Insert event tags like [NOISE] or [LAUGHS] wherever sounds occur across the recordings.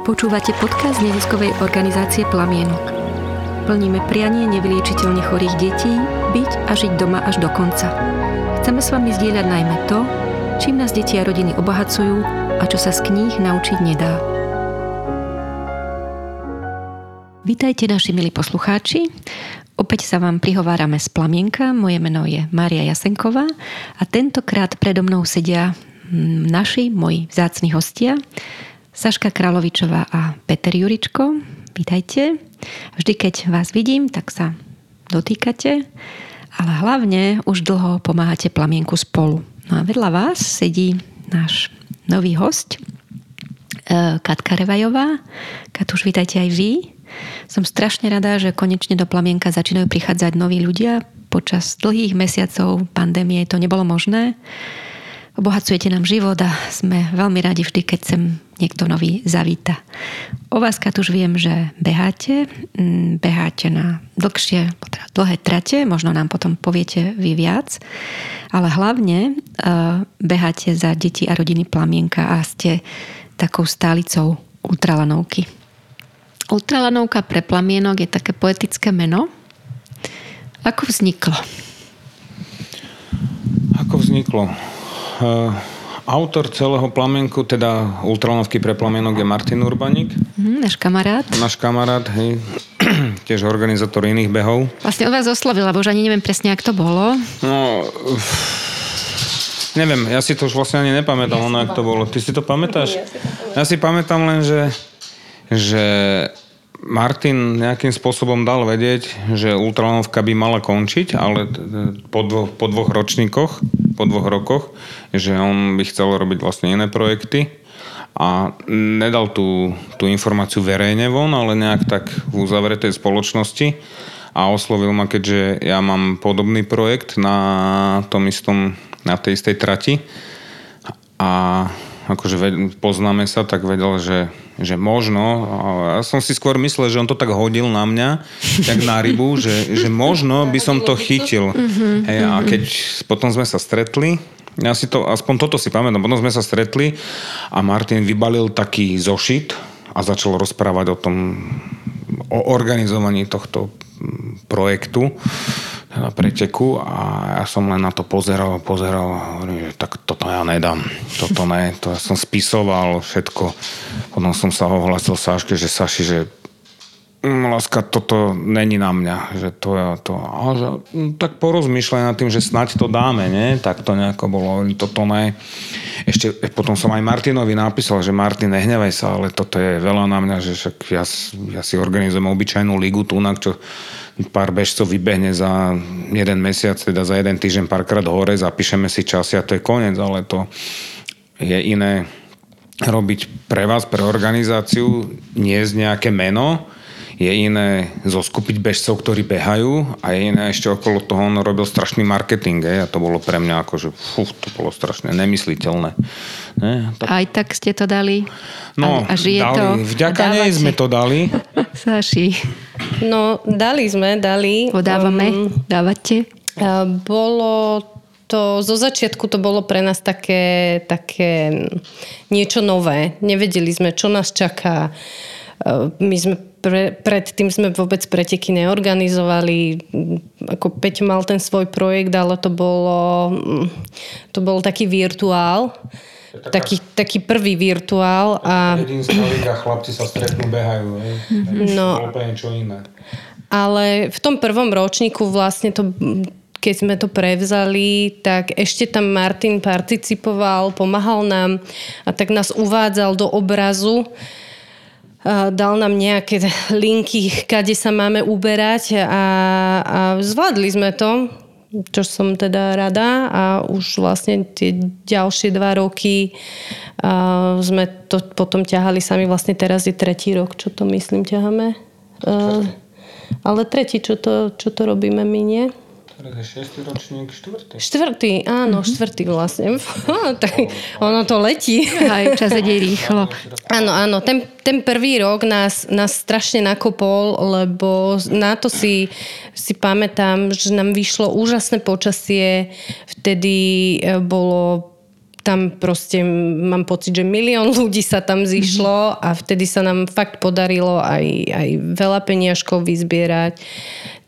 Počúvate podcast neziskovej organizácie Plamienok. Plníme prianie nevyliečiteľne chorých detí byť a žiť doma až do konca. Chceme s vami zdieľať najmä to, čím nás deti a rodiny obohacujú a čo sa z kníh naučiť nedá. Vítajte naši milí poslucháči. Opäť sa vám prihovárame z Plamienka. Moje meno je Mária Jasenková a tentokrát predo mnou sedia naši, moji vzácni hostia, Saška Královičová a Peter Juričko. Vítajte. Vždy, keď vás vidím, tak sa dotýkate, ale hlavne už dlho pomáhate plamienku spolu. No a vedľa vás sedí náš nový host, e, Katka Revajová. Kat, vítajte aj vy. Som strašne rada, že konečne do plamienka začínajú prichádzať noví ľudia. Počas dlhých mesiacov pandémie to nebolo možné obohacujete nám život a sme veľmi radi vždy, keď sem niekto nový zavíta. O vás, Kat, už viem, že beháte. Mm, beháte na dlhšie, teda dlhé trate, možno nám potom poviete vy viac, ale hlavne uh, beháte za deti a rodiny Plamienka a ste takou stálicou ultralanovky. Ultralanovka pre Plamienok je také poetické meno. Ako vzniklo? Ako vzniklo? Uh, autor celého plamienku, teda ultralanovky pre plamienok je Martin Urbaník. Mm, náš kamarát. Náš kamarát, hej, [CLEARS THROAT] tiež organizátor iných behov. Vlastne o vás oslovil, lebo už ani neviem presne, ak to bolo. No, neviem, ja si to už vlastne ani nepamätám, ja ono, ak to bolo. Ty si to pamätáš? Ja si pamätám len, že, že Martin nejakým spôsobom dal vedieť, že ultralanovka by mala končiť, ale po dvoch, po dvoch ročníkoch, po dvoch rokoch, že on by chcel robiť vlastne iné projekty a nedal tú, tú informáciu verejne von, ale nejak tak v uzavretej spoločnosti a oslovil ma, keďže ja mám podobný projekt na tom istom, na tej istej trati. A akože poznáme sa, tak vedel, že, že možno, ja som si skôr myslel, že on to tak hodil na mňa, tak na rybu, že, že možno by som to chytil. Mhm, Hej, a mhm. keď potom sme sa stretli, ja si to, aspoň toto si pamätám, potom sme sa stretli a Martin vybalil taký zošit a začal rozprávať o tom, o organizovaní tohto projektu na preteku a ja som len na to pozeral, pozeral a hovorím, že tak toto ja nedám, toto ne, to ja som spisoval všetko. Potom som sa ohlasil Sáške, že Saši, že láska, toto není na mňa, že to je to. A že, no, tak porozmýšľaj nad tým, že snať to dáme, nie? Tak to nejako bolo, toto ne. Ešte potom som aj Martinovi napísal, že Martin, nehnevaj sa, ale toto je veľa na mňa, že však ja, ja si organizujem obyčajnú ligu tu, čo pár bežcov vybehne za jeden mesiac, teda za jeden týždeň párkrát hore, zapíšeme si časy a to je koniec, ale to je iné robiť pre vás, pre organizáciu, nie z nejaké meno, je iné zoskupiť bežcov, ktorí behajú a je iné ešte okolo toho on robil strašný marketing je, a to bolo pre mňa ako, že fú, to bolo strašne nemysliteľné. Ne? Tak... Aj tak ste to dali? No, a, a žije dali. to? Vďaka nej sme to dali. [LAUGHS] Saši. No, dali sme, dali. Podávame, um, dávate? Bolo to, zo začiatku to bolo pre nás také, také niečo nové. Nevedeli sme, čo nás čaká. My sme pre, predtým sme vôbec preteky neorganizovali. Ako Peť mal ten svoj projekt, ale to bolo, to bol taký virtuál. Taká, taký, taký prvý virtuál. A... Jedinská liga, chlapci sa stretnú, behajú. Mm-hmm. No, úplne niečo iné. Ale v tom prvom ročníku vlastne to keď sme to prevzali, tak ešte tam Martin participoval, pomáhal nám a tak nás uvádzal do obrazu dal nám nejaké [LAUGHS] linky, kade sa máme uberať a, a zvládli sme to, čo som teda rada a už vlastne tie ďalšie dva roky a sme to potom ťahali sami, vlastne teraz je tretí rok, čo to myslím ťaháme. ale tretí, čo to, čo to robíme my, nie? Šiestý ročník, štvrtý. Štvrtý, áno, mm-hmm. štvrtý vlastne. [LAUGHS] ono to letí. Aj čas ide rýchlo. [LAUGHS] Áno, áno, ten, ten prvý rok nás, nás strašne nakopol, lebo na to si, si pamätám, že nám vyšlo úžasné počasie. Vtedy e, bolo tam proste mám pocit, že milión ľudí sa tam zišlo a vtedy sa nám fakt podarilo aj, aj veľa peniažkov vyzbierať.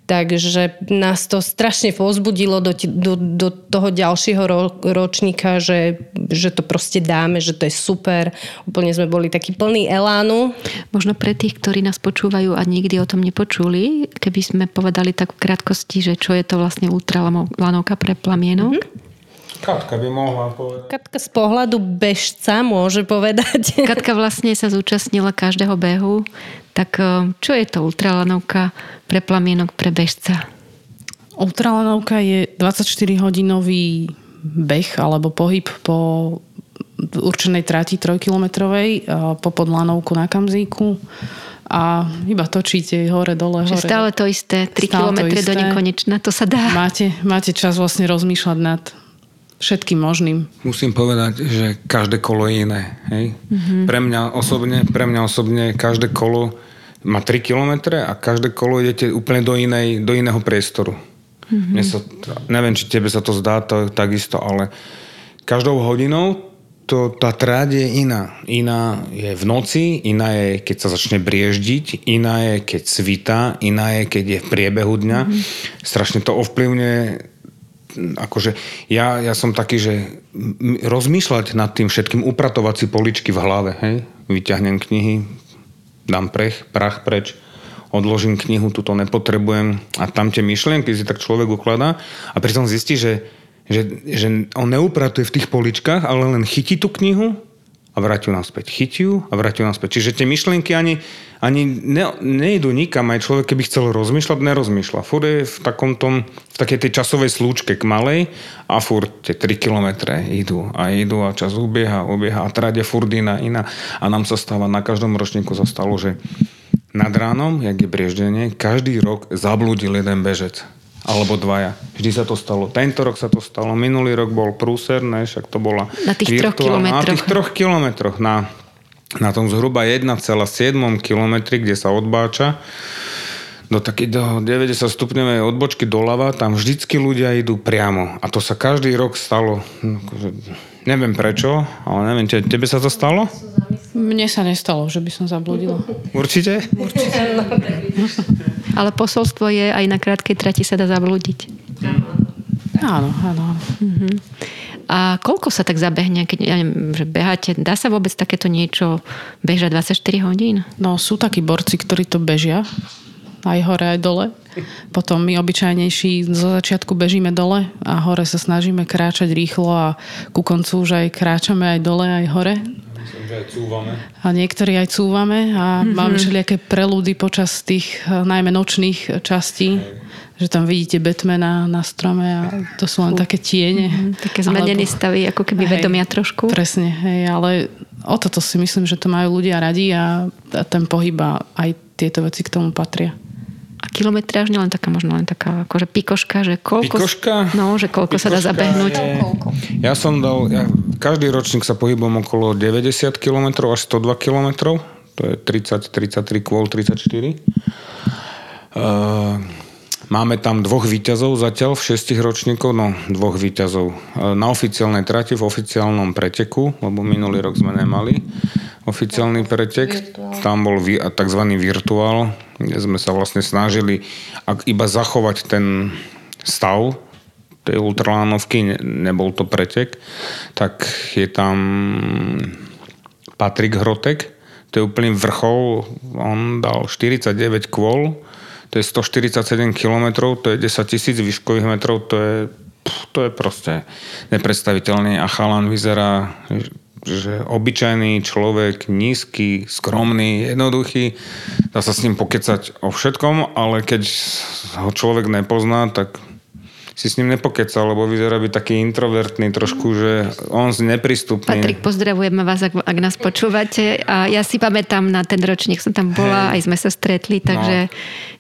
Takže nás to strašne pozbudilo do, do, do toho ďalšieho ro, ročníka, že, že to proste dáme, že to je super. Úplne sme boli takí plní elánu. Možno pre tých, ktorí nás počúvajú a nikdy o tom nepočuli, keby sme povedali tak v krátkosti, že čo je to vlastne ultralanovka pre plamienok. Mm-hmm. Katka by mohla povedať. Katka z pohľadu bežca môže povedať. [LAUGHS] [LAUGHS] Katka vlastne sa zúčastnila každého behu. Tak eh, čo je to ultralanovka pre plamienok pre bežca? Ultralanovka je 24-hodinový beh alebo pohyb po určenej trati trojkilometrovej eh, po podlanovku na Kamzíku a iba točíte hore, dole, hore. stále to isté, 3 km do nekonečna, to sa dá. Máte, máte čas vlastne rozmýšľať nad všetkým možným. Musím povedať, že každé kolo je iné. Hej? Mm-hmm. Pre, mňa osobne, pre mňa osobne každé kolo má 3 km a každé kolo idete úplne do, inej, do iného priestoru. Mm-hmm. Mne sa, neviem, či tebe sa to zdá to takisto, ale každou hodinou to, tá tráť je iná. Iná je v noci, iná je, keď sa začne brieždiť, iná je, keď svita, iná je, keď je v priebehu dňa. Mm-hmm. Strašne to ovplyvňuje akože ja, ja som taký, že rozmýšľať nad tým všetkým, upratovať si poličky v hlave, hej? vyťahnem knihy, dám prech, prach preč, odložím knihu, túto nepotrebujem a tam tie myšlienky si tak človek ukladá a pritom zistí, že, že, že on neupratuje v tých poličkách, ale len chytí tú knihu a vrátil naspäť. Chytiu a vrátil naspäť. Čiže tie myšlienky ani, ani ne, nejdu nikam. Aj človek, keby chcel rozmýšľať, nerozmýšľa. Furt je v, takom tom, v takej tej časovej slúčke k malej a furt tie 3 kilometre idú a idú a čas ubieha, ubieha a tráde furt iná, iná. A nám sa stáva, na každom ročníku sa stalo, že nad ránom, jak je brieždenie, každý rok zablúdil jeden bežec alebo dvaja. Vždy sa to stalo. Tento rok sa to stalo. Minulý rok bol prúser, ne, však to bola... Na tých troch kilometroch. Na tých troch kilometroch. Na, na tom zhruba 1,7 kilometri, kde sa odbáča do také do 90 stupňovej odbočky doľava, tam vždycky ľudia idú priamo. A to sa každý rok stalo. Akože, neviem prečo, ale neviem, tebe sa to stalo? Mne sa nestalo, že by som zabludila. Určite? Určite. Ale posolstvo je, aj na krátkej trati sa dá zablúdiť. Áno, áno. Uh-huh. A koľko sa tak zabehne, keď ja neviem, že beháte? Dá sa vôbec takéto niečo bežať 24 hodín? No sú takí borci, ktorí to bežia. Aj hore, aj dole. Potom my obyčajnejší zo začiatku bežíme dole a hore sa snažíme kráčať rýchlo a ku koncu už aj kráčame aj dole, aj hore že aj cúvame. A niektorí aj cúvame a mm-hmm. máme všelijaké prelúdy počas tých eh, najmä nočných častí. Hej že tam vidíte Batmana na strome a to sú len také tiene. Mm-hmm, také zmenené stavy, ako keby hej, vedomia trošku. Presne, hej, ale o toto si myslím, že to majú ľudia radi a, a ten pohyb a aj tieto veci k tomu patria kilometráž, len taká možno len taká akože pikoška, že koľko, pikoška? No, že koľko pikoška sa dá zabehnúť. Je, ja som dal, ja, každý ročník sa pohybom okolo 90 km až 102 km. To je 30, 33 kvôl, 34. Uh, Máme tam dvoch výťazov zatiaľ v šestich ročníkov, no dvoch výťazov. Na oficiálnej trati, v oficiálnom preteku, lebo minulý rok sme nemali oficiálny pretek. Tam bol tzv. virtuál, kde sme sa vlastne snažili ak iba zachovať ten stav tej ultralánovky, nebol to pretek, tak je tam Patrik Hrotek, to je úplný vrchol, on dal 49 kvôl, to je 147 km, to je 10 tisíc výškových metrov, to je, to je proste nepredstaviteľný. A chalan vyzerá že obyčajný človek, nízky, skromný, jednoduchý, dá sa s ním pokecať o všetkom, ale keď ho človek nepozná, tak si s ním nepokecal, lebo vyzerá byť taký introvertný trošku, že on z nepristupný. Patrik, pozdravujeme vás, ak, ak nás počúvate. A ja si pamätám na ten ročník, som tam bola, Hej. aj sme sa stretli, takže no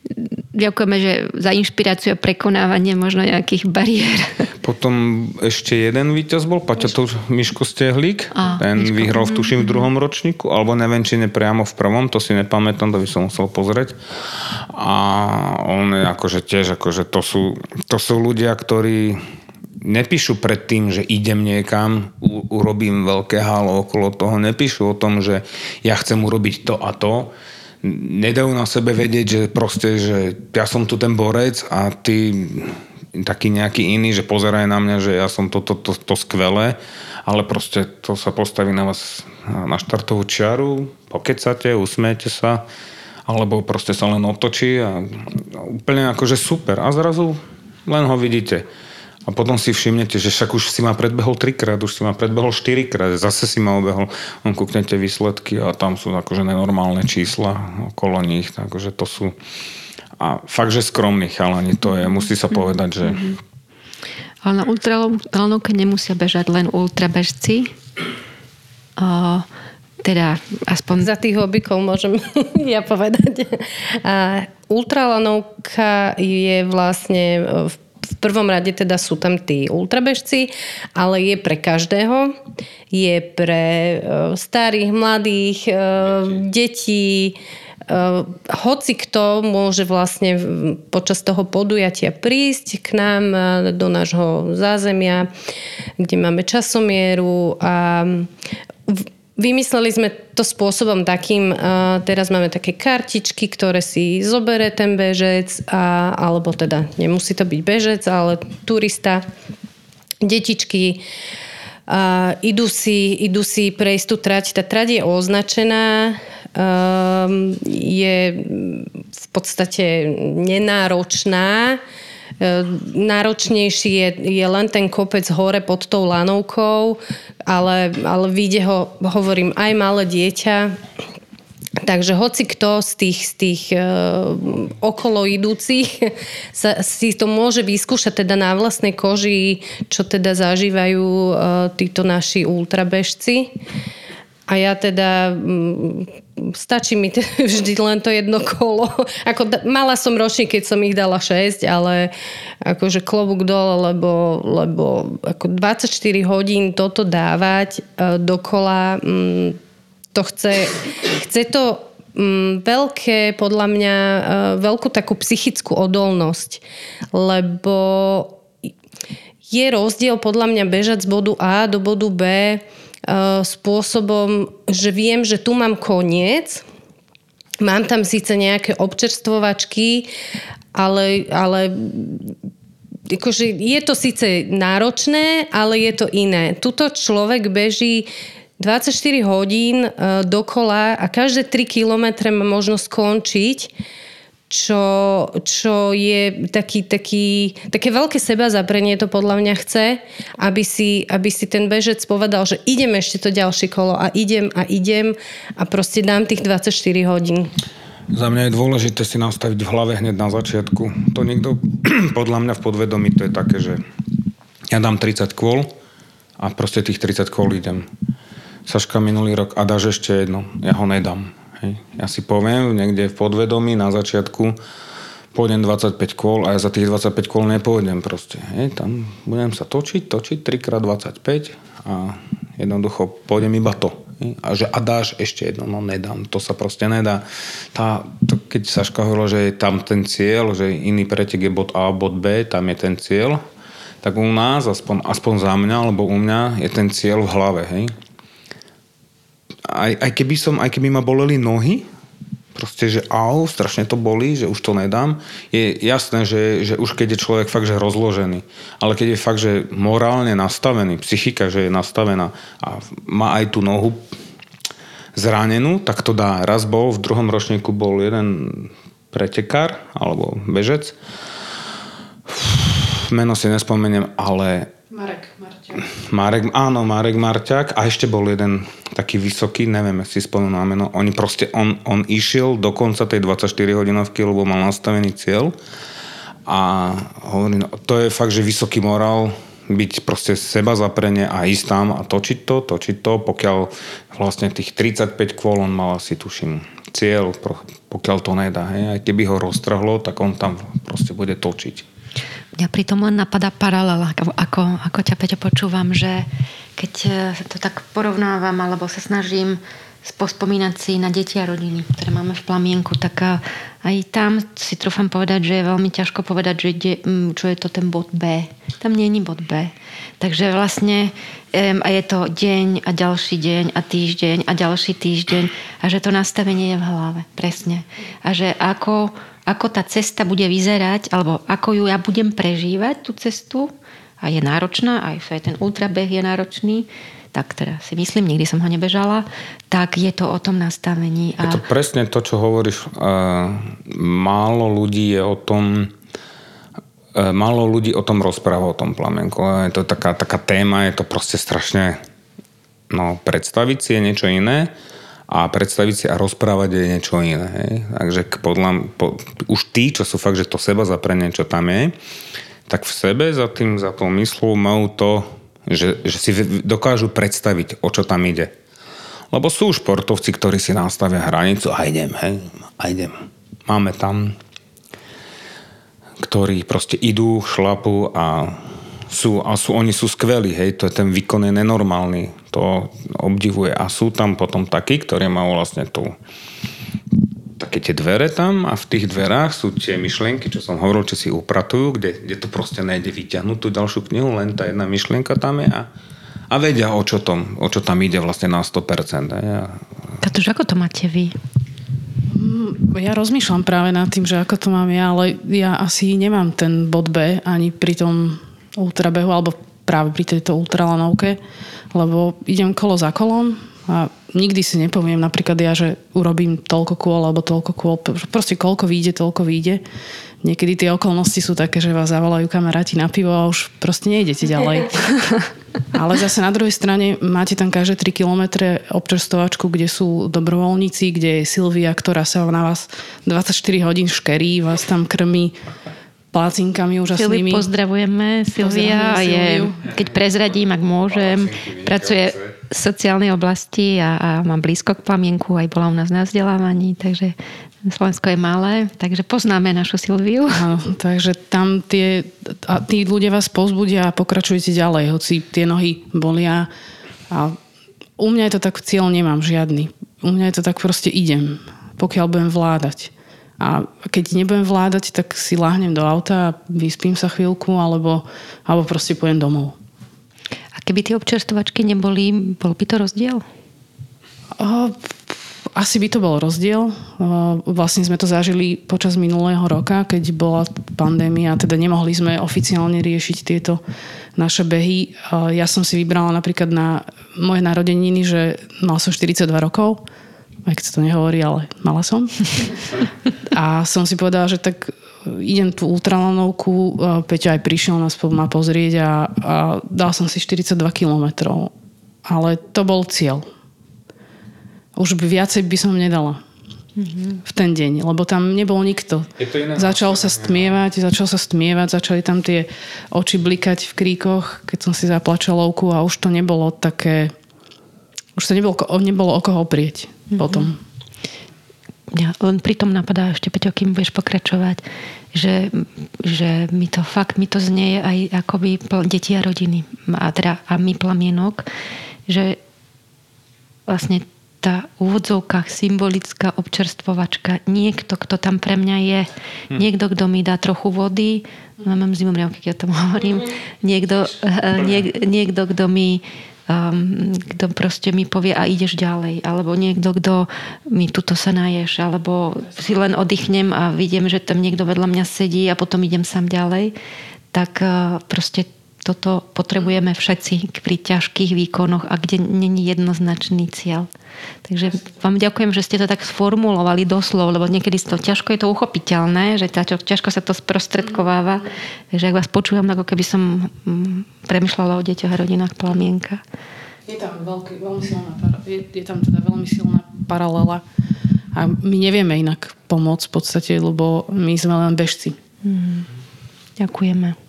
ďakujeme že za inšpiráciu a prekonávanie možno nejakých bariér. [LAUGHS] Potom ešte jeden víťaz bol, Paťa Miško Stehlík. A, ten Miško. vyhral v tuším v druhom ročníku, alebo neviem, či nepriamo v prvom, to si nepamätám, to by som musel pozrieť. A on je akože tiež, akože to sú, to sú ľudia, ktorí nepíšu pred tým, že idem niekam, u, urobím veľké halo okolo toho, nepíšu o tom, že ja chcem urobiť to a to. Nedajú na sebe vedieť, že proste, že ja som tu ten borec a ty taký nejaký iný, že pozeraj na mňa, že ja som to, to, to, to skvelé, ale proste to sa postaví na vás na štartovú čiaru, pokecate, usmiete sa, alebo proste sa len otočí a úplne akože super. A zrazu len ho vidíte. A potom si všimnete, že však už si ma predbehol trikrát, už si ma predbehol štyrikrát, zase si ma obehol. On kúknete výsledky a tam sú akože nenormálne čísla okolo nich, takže to sú a fakt, že skromní chalani to je, musí sa povedať, že... Ale na ultralanovke nemusia bežať len ultrabežci. O, teda aspoň... Za tých hobikov môžem [LAUGHS] ja povedať. A ultralanovka je vlastne v v prvom rade teda sú tam tí ultrabežci, ale je pre každého. Je pre e, starých, mladých, e, detí, Uh, hoci kto môže vlastne počas toho podujatia prísť k nám do nášho zázemia, kde máme časomieru a Vymysleli sme to spôsobom takým, uh, teraz máme také kartičky, ktoré si zobere ten bežec, a, alebo teda nemusí to byť bežec, ale turista, detičky, uh, idú, si, idú si prejsť tú trať. Tá trať je označená, je v podstate nenáročná, E, náročnejší je, je len ten kopec hore pod tou lanovkou, ale, ale vyjde ho, hovorím, aj malé dieťa, Takže hoci kto z tých, z tých uh, okolo idúcich [LAUGHS] sa, si to môže vyskúšať teda na vlastnej koži, čo teda zažívajú uh, títo naši ultrabežci. A ja teda mm, stačí mi [LAUGHS] vždy len to jedno kolo. [LAUGHS] Ako, mala som ročník, keď som ich dala 6, ale akože klobúk dole, lebo, lebo ako 24 hodín toto dávať uh, dokola, um, to chce, chce to um, veľké, podľa mňa, uh, veľkú takú psychickú odolnosť, lebo je rozdiel podľa mňa bežať z bodu A do bodu B spôsobom, že viem, že tu mám koniec, mám tam síce nejaké občerstvovačky, ale, ale akože je to síce náročné, ale je to iné. Tuto človek beží 24 hodín uh, dokola a každé 3 kilometre má možnosť skončiť čo, čo je taký, taký, také veľké seba zaprenie to podľa mňa chce, aby si, aby si ten bežec povedal, že idem ešte to ďalšie kolo a idem a idem a proste dám tých 24 hodín. Za mňa je dôležité si nastaviť v hlave hneď na začiatku. To niekto, [CLEARS THROAT] podľa mňa v podvedomí, to je také, že ja dám 30 kôl a proste tých 30 kôl idem. Saška minulý rok a dáš ešte jedno, ja ho nedám Hej. Ja si poviem niekde v podvedomí na začiatku, pôjdem 25 kôl a ja za tých 25 kôl nepôjdem proste. Hej. Tam budem sa točiť, točiť 3x25 a jednoducho pôjdem iba to. Hej. A že a dáš ešte jedno, no nedám. To sa proste nedá. Tá, to, keď Saška hovorila, že je tam ten cieľ, že iný pretek je bod A, bod B, tam je ten cieľ, tak u nás, aspoň, aspoň za mňa, alebo u mňa, je ten cieľ v hlave. Hej aj, aj, keby som, aj keby ma boleli nohy, proste, že au, strašne to bolí, že už to nedám, je jasné, že, že už keď je človek fakt, že rozložený, ale keď je fakt, že morálne nastavený, psychika, že je nastavená a má aj tú nohu zranenú, tak to dá. Raz bol, v druhom ročníku bol jeden pretekár, alebo bežec, meno si nespomeniem, ale Marek. Marek, áno, Marek Marťák a ešte bol jeden taký vysoký, neviem, si spomenul meno. Oni proste, on, on išiel do konca tej 24 hodinovky, lebo mal nastavený cieľ a hovorí, no, to je fakt, že vysoký morál, byť proste seba zaprenie a ísť tam a točiť to, točiť to, pokiaľ vlastne tých 35 kôl on mal asi, tuším, cieľ, pokiaľ to nedá. Hej. Aj keby ho roztrhlo, tak on tam proste bude točiť. Mňa pritom len napadá paralela, ako, ako, ťa Peťo počúvam, že keď e, to tak porovnávam alebo sa snažím pospomínať si na deti a rodiny, ktoré máme v plamienku, tak aj tam si trúfam povedať, že je veľmi ťažko povedať, že ide, čo je to ten bod B. Tam nie je bod B. Takže vlastne a je to deň a ďalší deň a týždeň a ďalší týždeň a že to nastavenie je v hlave, presne. A že ako, ako tá cesta bude vyzerať, alebo ako ju ja budem prežívať, tú cestu, a je náročná, aj ten ultrabeh je náročný, tak teda si myslím, nikdy som ho nebežala, tak je to o tom nastavení. A... Je to presne to, čo hovoríš. málo ľudí je o tom, málo ľudí o tom rozpráva, o tom plamenku. Je to taká, taká téma, je to proste strašne no, predstaviť si je niečo iné a predstaviť si a rozprávať je niečo iné. Hej. Takže podľa, po, už tí, čo sú fakt, že to seba zaprenie, čo tam je, tak v sebe za tým, za tou myslou majú to že, že si dokážu predstaviť, o čo tam ide. Lebo sú športovci, ktorí si nastavia hranicu a idem, hej, a idem. Máme tam, ktorí proste idú, šlapu a sú, a sú, oni sú skvelí, hej, to je ten výkon je nenormálny, to obdivuje. A sú tam potom takí, ktorí majú vlastne tú také tie dvere tam a v tých dverách sú tie myšlienky, čo som hovoril, čo si upratujú, kde, kde to proste nejde vyťahnuť tú ďalšiu knihu, len tá jedna myšlienka tam je a, a vedia, o čo, tom, o čo tam ide vlastne na 100%. Ja. Katuž, ako to máte vy? Mm, ja rozmýšľam práve nad tým, že ako to mám ja, ale ja asi nemám ten bod B ani pri tom ultrabehu, alebo práve pri tejto ultralanovke, lebo idem kolo za kolom, a nikdy si nepoviem napríklad ja, že urobím toľko kôl alebo toľko kôl. Proste koľko vyjde, toľko vyjde. Niekedy tie okolnosti sú také, že vás zavolajú kamaráti na pivo a už proste nejdete ďalej. [LAUGHS] Ale zase na druhej strane máte tam každé 3 kilometre občerstovačku, kde sú dobrovoľníci, kde je Silvia, ktorá sa na vás 24 hodín škerí, vás tam krmi plácinkami úžasnými. Silvi pozdravujeme. Silvia je, keď prezradím, ak môžem, pracuje v sociálnej oblasti a, a mám blízko k plamienku, aj bola u nás na vzdelávaní, takže Slovensko je malé, takže poznáme našu Silviu. Áno, takže tam tie, a tí ľudia vás pozbudia a pokračujete ďalej, hoci tie nohy bolia. A u mňa je to tak, cieľ nemám žiadny. U mňa je to tak, proste idem, pokiaľ budem vládať. A keď nebudem vládať, tak si láhnem do auta a vyspím sa chvíľku, alebo, alebo proste pojem domov. A keby tie občerstvovačky neboli, bol by to rozdiel? O, asi by to bol rozdiel. Vlastne sme to zažili počas minulého roka, keď bola pandémia, teda nemohli sme oficiálne riešiť tieto naše behy. Ja som si vybrala napríklad na moje narodeniny, že mal som 42 rokov aj keď sa to nehovorí, ale mala som. [LAUGHS] A som si povedala, že tak idem tú ultralanovku, Peťo aj prišiel nás ma pozrieť a, a dal som si 42 kilometrov. Ale to bol cieľ. Už by viacej by som nedala mm-hmm. v ten deň, lebo tam nebol nikto. Začal sa stmievať, začal sa stmievať, začali tam tie oči blikať v kríkoch, keď som si zapla a už to nebolo také už sa nebolo, nebolo o koho prieť mm-hmm. potom. Ja, len pri tom napadá ešte, Peťo, kým budeš pokračovať, že, že mi to fakt, mi to znie aj akoby deti a rodiny a, teda, a my plamienok, že vlastne tá v úvodzovkách symbolická občerstvovačka, niekto, kto tam pre mňa je, hm. niekto, kto mi dá trochu vody, no, mám zimomriavky, keď ja tom hovorím, niekto, eh, niek, niekto, kto mi um, kto proste mi povie a ideš ďalej, alebo niekto, kto mi tuto sa naješ, alebo si len oddychnem a vidím, že tam niekto vedľa mňa sedí a potom idem sám ďalej, tak uh, proste toto potrebujeme všetci pri ťažkých výkonoch a kde není jednoznačný cieľ. Takže vám ďakujem, že ste to tak sformulovali doslov, lebo niekedy to ťažko je to uchopiteľné, že ťažko sa to sprostredkováva. Takže ak vás počúvam, ako keby som mm, premyšľala o deťoch a rodinách plamienka. Je tam, veľký, veľmi silná, je, je tam teda veľmi silná paralela a my nevieme inak pomôcť v podstate, lebo my sme len bežci. Hmm. Ďakujeme.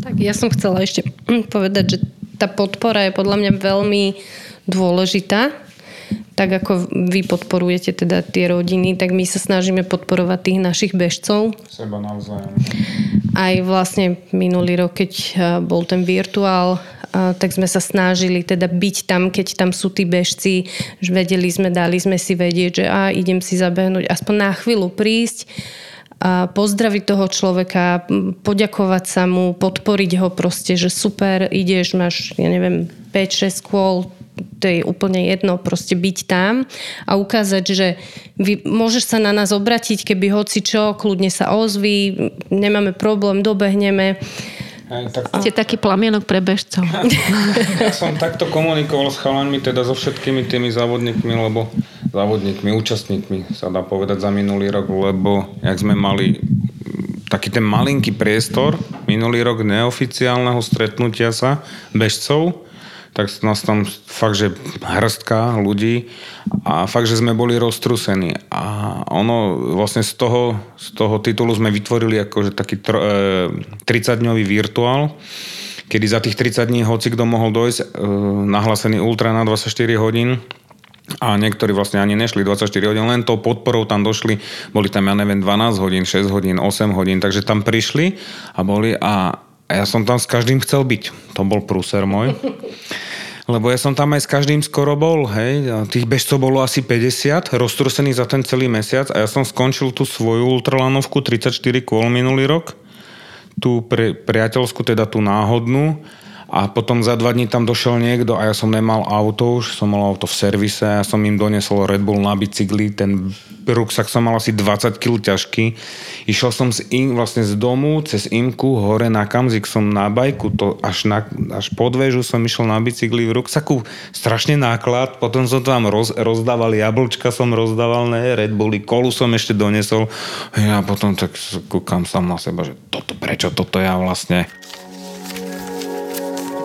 Tak ja som chcela ešte povedať, že tá podpora je podľa mňa veľmi dôležitá. Tak ako vy podporujete teda tie rodiny, tak my sa snažíme podporovať tých našich bežcov. Seba navzájom. Aj vlastne minulý rok, keď bol ten virtuál, tak sme sa snažili teda byť tam, keď tam sú tí bežci, že vedeli sme, dali sme si vedieť, že a idem si zabehnúť, aspoň na chvíľu prísť pozdraviť toho človeka, poďakovať sa mu, podporiť ho proste, že super, ideš, máš, ja neviem, 5-6 kôl, to je úplne jedno, proste byť tam a ukázať, že vy, môžeš sa na nás obratiť, keby hoci čo, kľudne sa ozví, nemáme problém, dobehneme. Aj, tak... Ste taký plamienok pre bežcov. [LAUGHS] ja som takto komunikoval s chalanmi, teda so všetkými tými závodníkmi, lebo závodníkmi, účastníkmi sa dá povedať za minulý rok, lebo jak sme mali taký ten malinký priestor minulý rok neoficiálneho stretnutia sa bežcov, tak nás tam fakt, že hrstka ľudí a fakt, že sme boli roztrusení. A ono vlastne z toho, z toho titulu sme vytvorili akože taký tr- e, 30-dňový virtuál, kedy za tých 30 dní hoci kto mohol dojsť, e, nahlásený ultra na 24 hodín, a niektorí vlastne ani nešli 24 hodín, len tou podporou tam došli, boli tam, ja neviem, 12 hodín, 6 hodín, 8 hodín, takže tam prišli a boli a a ja som tam s každým chcel byť. To bol prúser môj. [LAUGHS] Lebo ja som tam aj s každým skoro bol, hej. A tých bežcov bolo asi 50, roztrusených za ten celý mesiac a ja som skončil tú svoju ultralanovku 34 kôl minulý rok. Tú pri, priateľskú, teda tú náhodnú a potom za dva dní tam došiel niekto a ja som nemal auto už, som mal auto v servise a som im donesol Red Bull na bicykli, ten ruksak som mal asi 20 kg ťažký. Išiel som z im, vlastne z domu cez Imku hore na Kamzik som na bajku, to až, na, až pod väžu som išiel na bicykli v ruksaku, strašne náklad, potom som tam roz, rozdával jablčka som rozdával, ne, Red Bulli, kolu som ešte donesol. Ja potom tak kúkam sám na seba, že toto, prečo toto ja vlastne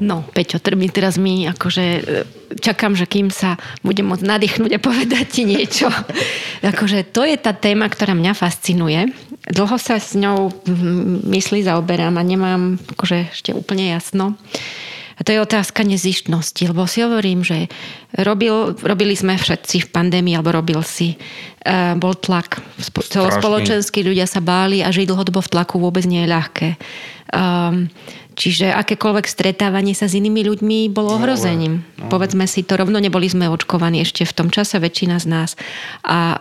No, Peťo, mi teraz mi akože e, čakám, že kým sa budem môcť nadýchnuť a povedať ti niečo. [LAUGHS] akože to je tá téma, ktorá mňa fascinuje. Dlho sa s ňou myslí zaoberám a nemám akože ešte úplne jasno. A to je otázka nezištnosti, lebo si hovorím, že robil, robili sme všetci v pandémii, alebo robil si, uh, bol tlak. Celospoločenskí ľudia sa báli a žiť dlhodobo v tlaku vôbec nie je ľahké. Um, Čiže akékoľvek stretávanie sa s inými ľuďmi bolo ohrozením. No, no. Povedzme si to rovno, neboli sme očkovaní ešte v tom čase, väčšina z nás. A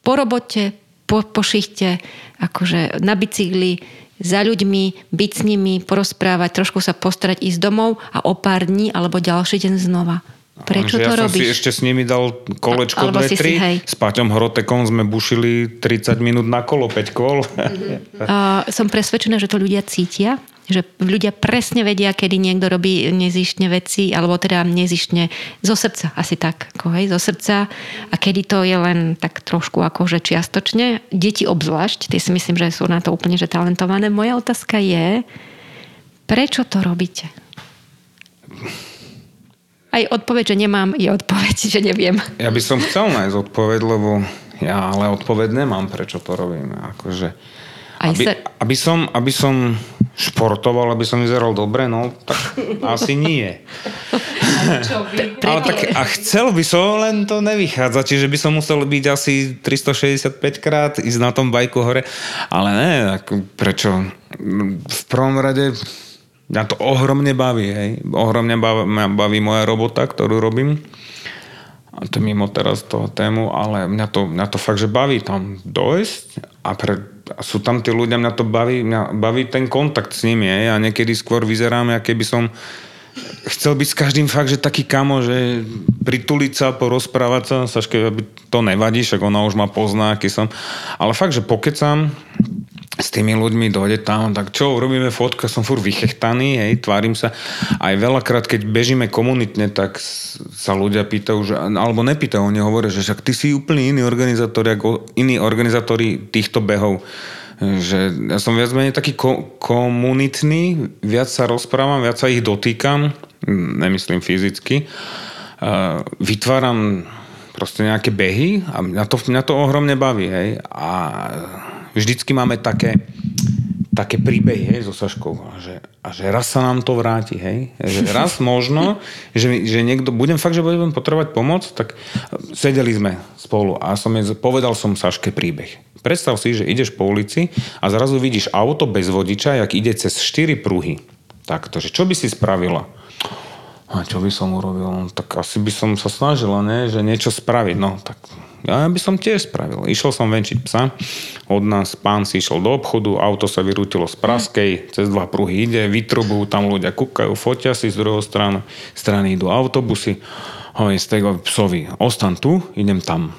po robote, po, po šichte, akože na bicykli, za ľuďmi, byť s nimi, porozprávať, trošku sa postarať, ísť domov a o pár dní alebo ďalší deň znova. Prečo to ja robíš? som si ešte s nimi dal kolečko 2-3. S Paťom Hrotekom sme bušili 30 minút na kolo, 5 kol. Mm-hmm. uh, som presvedčená, že to ľudia cítia že ľudia presne vedia, kedy niekto robí nezištne veci, alebo teda nezištne zo srdca, asi tak, ako hej, zo srdca a kedy to je len tak trošku akože čiastočne. Deti obzvlášť, tie si myslím, že sú na to úplne že talentované. Moja otázka je, prečo to robíte? Aj odpoveď, že nemám, je odpoveď, že neviem. Ja by som chcel nájsť odpoveď, lebo ja ale odpoveď nemám, prečo to robím. Akože, Aj aby, sa... aby, som, aby som športoval, aby som vyzeral dobre, no tak asi nie. Ale tak, a chcel by som, len to nevychádza, čiže by som musel byť asi 365 krát, ísť na tom bajku hore, ale ne, tak prečo? V prvom rade mňa to ohromne baví, hej. Ohromne baví, baví moja robota, ktorú robím. A to mimo teraz toho tému, ale mňa to, mňa to fakt, že baví tam dojsť a pre, a sú tam tí ľudia, mňa to baví, mňa baví ten kontakt s nimi, hej. a niekedy skôr vyzerám, aké by som chcel byť s každým fakt, že taký kamo, že prituliť sa, porozprávať sa, Saške, aby to nevadí, však ona už ma pozná, aký som. Ale fakt, že pokecam, s tými ľuďmi dojde tam, tak čo, urobíme fotku, som fur vychechtaný, hej, tvárim sa. Aj veľakrát, keď bežíme komunitne, tak sa ľudia pýtajú, že, alebo nepýtajú, oni hovoria, že však ty si úplne iný organizátor, ako iní organizátori týchto behov. Že ja som viac menej taký ko- komunitný, viac sa rozprávam, viac sa ich dotýkam, nemyslím fyzicky, vytváram proste nejaké behy a mňa to, mňa to ohromne baví, hej. A vždycky máme také, také príbehy, hej, so Saškou, že, a že raz sa nám to vráti, hej. Že raz [LAUGHS] možno, že, že niekto, budem fakt, že budem potrebovať pomoc, tak sedeli sme spolu a som je, povedal som Saške príbeh. Predstav si, že ideš po ulici a zrazu vidíš auto bez vodiča, jak ide cez 4 pruhy. Takto, že čo by si spravila? A čo by som urobil? No, tak asi by som sa snažila, ne? že niečo spraviť. No, tak ja by som tiež spravil. Išiel som venčiť psa, od nás pán si išiel do obchodu, auto sa vyrútilo z Praskej, cez dva pruhy ide, vytrubujú, tam ľudia kúkajú, fotia si z druhej strany, strany idú autobusy Hoj, Stego psovi, ostan tu, idem tam.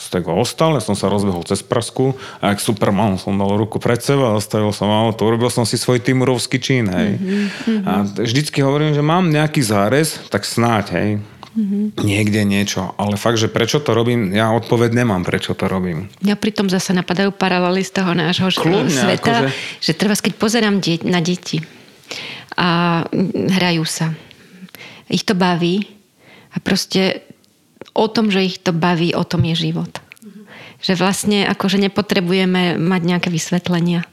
Stego ostal, ja som sa rozbehol cez Prasku a jak Superman som dal ruku pred seba, ostavil som auto, urobil som si svoj timurovský čin, hej. Mm-hmm. A vždycky hovorím, že mám nejaký zárez, tak snáď, hej. Mm-hmm. Niekde niečo. Ale fakt, že prečo to robím, ja odpoveď nemám, prečo to robím. Ja pritom zase napadajú paralely z toho nášho Kľudne, sveta, akože... že treba, keď pozerám de- na deti a hrajú sa, ich to baví, a proste o tom, že ich to baví, o tom je život. Že vlastne akože nepotrebujeme mať nejaké vysvetlenia.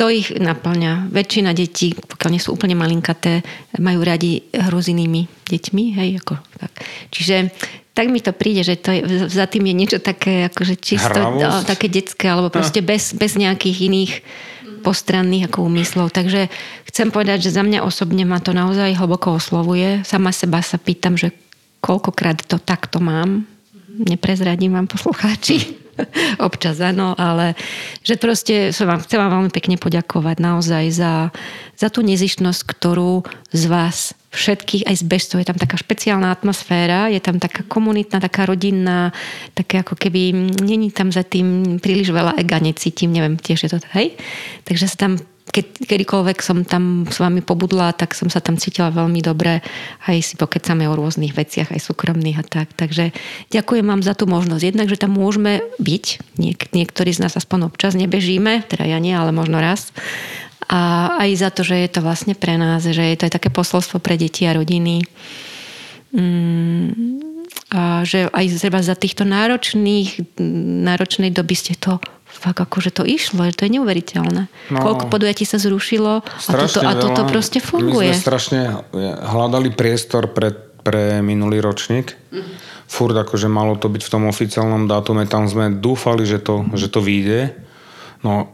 To ich naplňa. Väčšina detí, pokiaľ nie sú úplne malinkaté, majú radi hru s inými deťmi. Hej, ako, tak. Čiže tak mi to príde, že to je, za tým je niečo také akože čisto no, také detské, alebo proste bez, bez nejakých iných postranných ako úmyslov. Takže chcem povedať, že za mňa osobne ma to naozaj hlboko oslovuje. Sama seba sa pýtam, že koľkokrát to takto mám. Neprezradím vám poslucháči. [LAUGHS] Občas áno, ale že proste som vám, chcem vám veľmi pekne poďakovať naozaj za, za tú nezištnosť, ktorú z vás všetkých, aj z bežcov, je tam taká špeciálna atmosféra, je tam taká komunitná, taká rodinná, také ako keby není tam za tým príliš veľa ega, necítim, neviem, tiež je to, hej? Takže sa tam keď, kedykoľvek som tam s vami pobudla, tak som sa tam cítila veľmi dobre. Aj si pokecame o rôznych veciach, aj súkromných a tak. Takže ďakujem vám za tú možnosť. Jednak, že tam môžeme byť. Niek- niektorí z nás aspoň občas nebežíme, teda ja nie, ale možno raz. A aj za to, že je to vlastne pre nás, že je to aj také posolstvo pre deti a rodiny. Mm, že aj za týchto náročných, náročnej doby ste to fakt akože to išlo, to je neuveriteľné. No, Koľko podujatí sa zrušilo a toto, a toto proste funguje. My sme strašne hľadali priestor pre, pre minulý ročník. Mm-hmm. Furt akože malo to byť v tom oficiálnom dátume, tam sme dúfali, že to, že to vyjde. No,